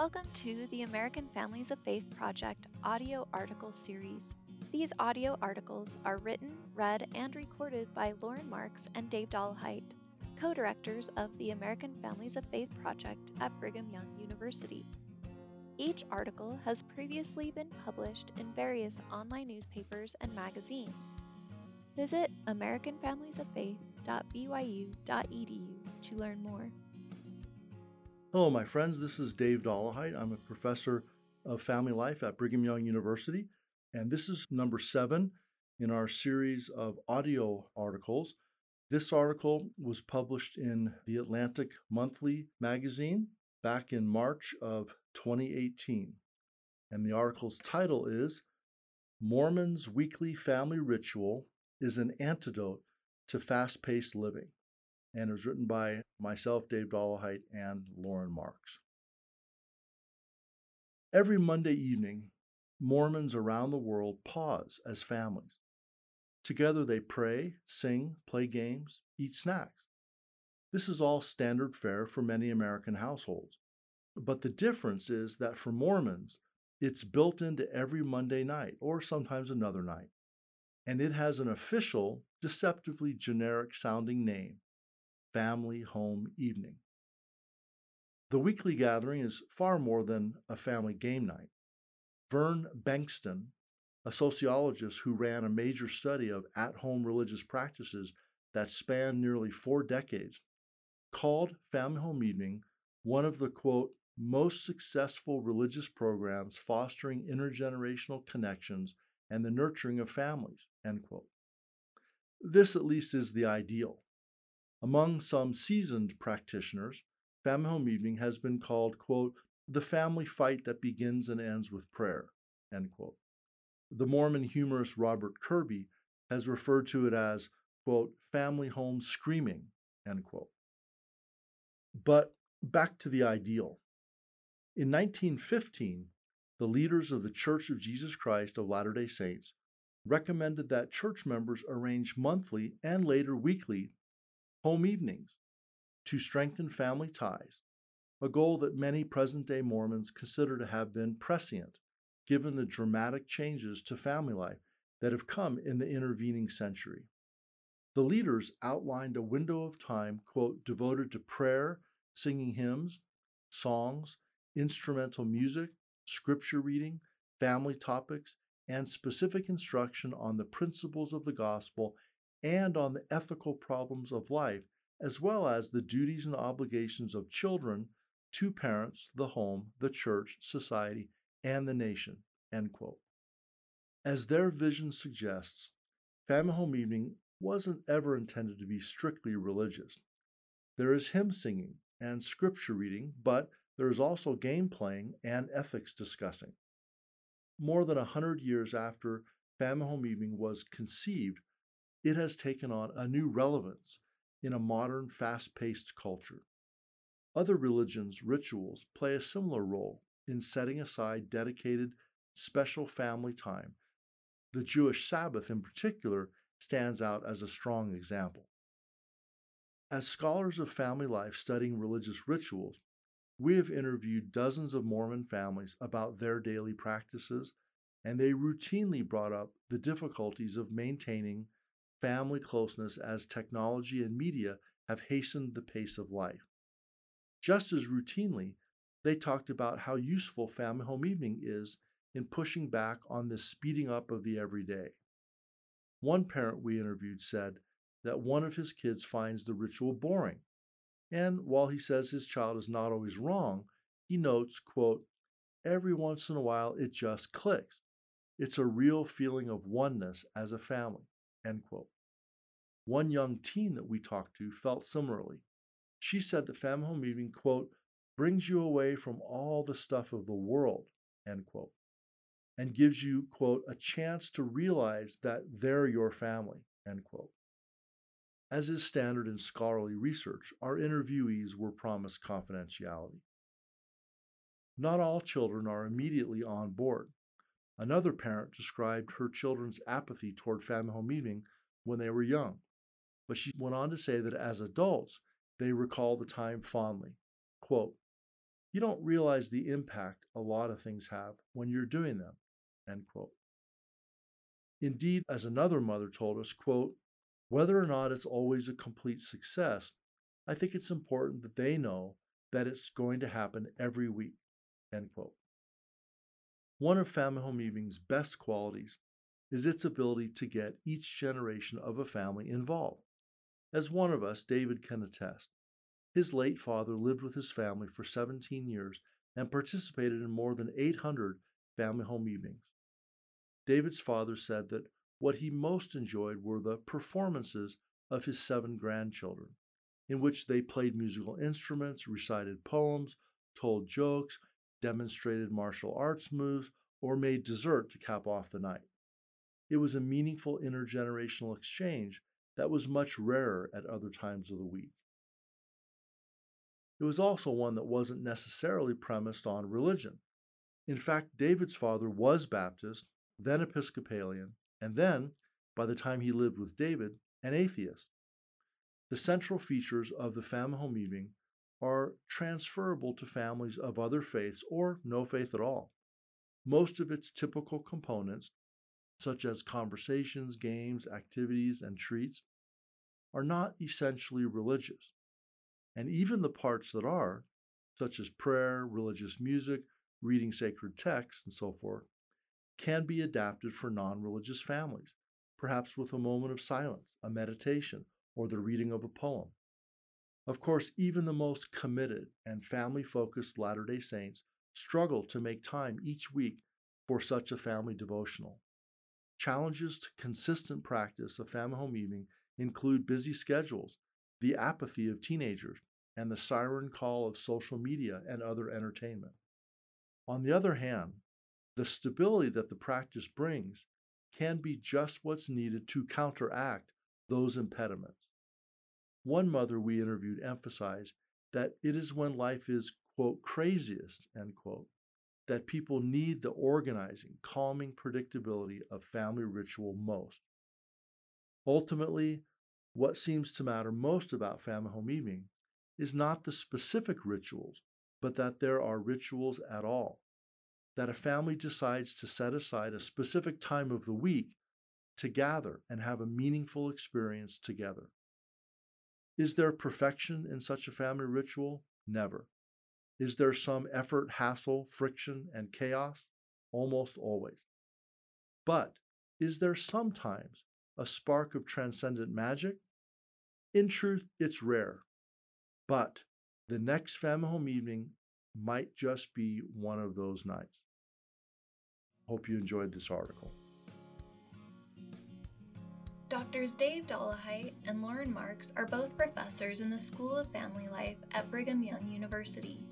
Welcome to the American Families of Faith Project audio article series. These audio articles are written, read, and recorded by Lauren Marks and Dave Dollahite, co directors of the American Families of Faith Project at Brigham Young University. Each article has previously been published in various online newspapers and magazines. Visit AmericanFamiliesOfFaith.byu.edu to learn more. Hello, my friends. This is Dave Dollahite. I'm a professor of family life at Brigham Young University, and this is number seven in our series of audio articles. This article was published in the Atlantic Monthly magazine back in March of 2018. And the article's title is Mormon's Weekly Family Ritual is an Antidote to Fast Paced Living and it was written by myself, Dave Dollahite, and Lauren Marks. Every Monday evening, Mormons around the world pause as families. Together they pray, sing, play games, eat snacks. This is all standard fare for many American households. But the difference is that for Mormons, it's built into every Monday night, or sometimes another night. And it has an official, deceptively generic sounding name family home evening. The weekly gathering is far more than a family game night. Vern Bengtson, a sociologist who ran a major study of at home religious practices that spanned nearly four decades, called Family Home Evening one of the quote, most successful religious programs fostering intergenerational connections and the nurturing of families, end quote. This, at least, is the ideal. Among some seasoned practitioners, family home evening has been called, quote, the family fight that begins and ends with prayer, end quote. The Mormon humorist Robert Kirby has referred to it as, quote, family home screaming, end quote. But back to the ideal. In 1915, the leaders of the Church of Jesus Christ of Latter day Saints recommended that church members arrange monthly and later weekly home evenings to strengthen family ties, a goal that many present day Mormons consider to have been prescient given the dramatic changes to family life that have come in the intervening century. The leaders outlined a window of time, quote, devoted to prayer, singing hymns, songs, instrumental music, scripture reading, family topics, and specific instruction on the principles of the gospel and on the ethical problems of life, as well as the duties and obligations of children to parents, the home, the church, society, and the nation. As their vision suggests, family home evening wasn't ever intended to be strictly religious. There is hymn singing and scripture reading, but there is also game playing and ethics discussing. More than a hundred years after family home evening was conceived, it has taken on a new relevance in a modern, fast paced culture. Other religions' rituals play a similar role in setting aside dedicated, special family time. The Jewish Sabbath, in particular, stands out as a strong example. As scholars of family life studying religious rituals, we have interviewed dozens of Mormon families about their daily practices, and they routinely brought up the difficulties of maintaining family closeness as technology and media have hastened the pace of life. Just as routinely, they talked about how useful family home evening is in pushing back on this speeding up of the everyday. One parent we interviewed said that one of his kids finds the ritual boring. And while he says his child is not always wrong, he notes, quote, every once in a while it just clicks. It's a real feeling of oneness as a family. End quote. One young teen that we talked to felt similarly. She said that family home evening, quote, brings you away from all the stuff of the world, end quote, and gives you, quote, a chance to realize that they're your family, end quote. As is standard in scholarly research, our interviewees were promised confidentiality. Not all children are immediately on board. Another parent described her children's apathy toward family home evening when they were young, but she went on to say that as adults, they recall the time fondly. Quote, You don't realize the impact a lot of things have when you're doing them. End quote. Indeed, as another mother told us, quote, whether or not it's always a complete success, I think it's important that they know that it's going to happen every week. End quote. One of Family Home Evening's best qualities is its ability to get each generation of a family involved. As one of us, David, can attest, his late father lived with his family for 17 years and participated in more than 800 family home evenings. David's father said that what he most enjoyed were the performances of his seven grandchildren, in which they played musical instruments, recited poems, told jokes, demonstrated martial arts moves, or made dessert to cap off the night. It was a meaningful intergenerational exchange that was much rarer at other times of the week. It was also one that wasn't necessarily premised on religion. In fact, David's father was Baptist, then Episcopalian, and then, by the time he lived with David, an atheist. The central features of the family home evening are transferable to families of other faiths or no faith at all. Most of its typical components, such as conversations, games, activities, and treats, are not essentially religious. And even the parts that are, such as prayer, religious music, reading sacred texts, and so forth, can be adapted for non religious families, perhaps with a moment of silence, a meditation, or the reading of a poem. Of course, even the most committed and family focused Latter day Saints struggle to make time each week for such a family devotional. Challenges to consistent practice of family home evening include busy schedules, the apathy of teenagers, and the siren call of social media and other entertainment. On the other hand, the stability that the practice brings can be just what's needed to counteract those impediments. One mother we interviewed emphasized that it is when life is, quote, craziest, end quote, that people need the organizing, calming predictability of family ritual most. Ultimately, what seems to matter most about family home evening is not the specific rituals, but that there are rituals at all that a family decides to set aside a specific time of the week to gather and have a meaningful experience together. Is there perfection in such a family ritual? Never. Is there some effort, hassle, friction, and chaos? Almost always. But is there sometimes a spark of transcendent magic? In truth, it's rare. But the next family home evening might just be one of those nights. Hope you enjoyed this article. Doctors Dave Dollahite and Lauren Marks are both professors in the School of Family Life at Brigham Young University.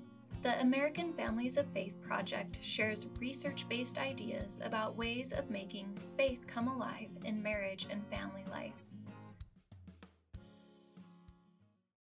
The American Families of Faith Project shares research based ideas about ways of making faith come alive in marriage and family life.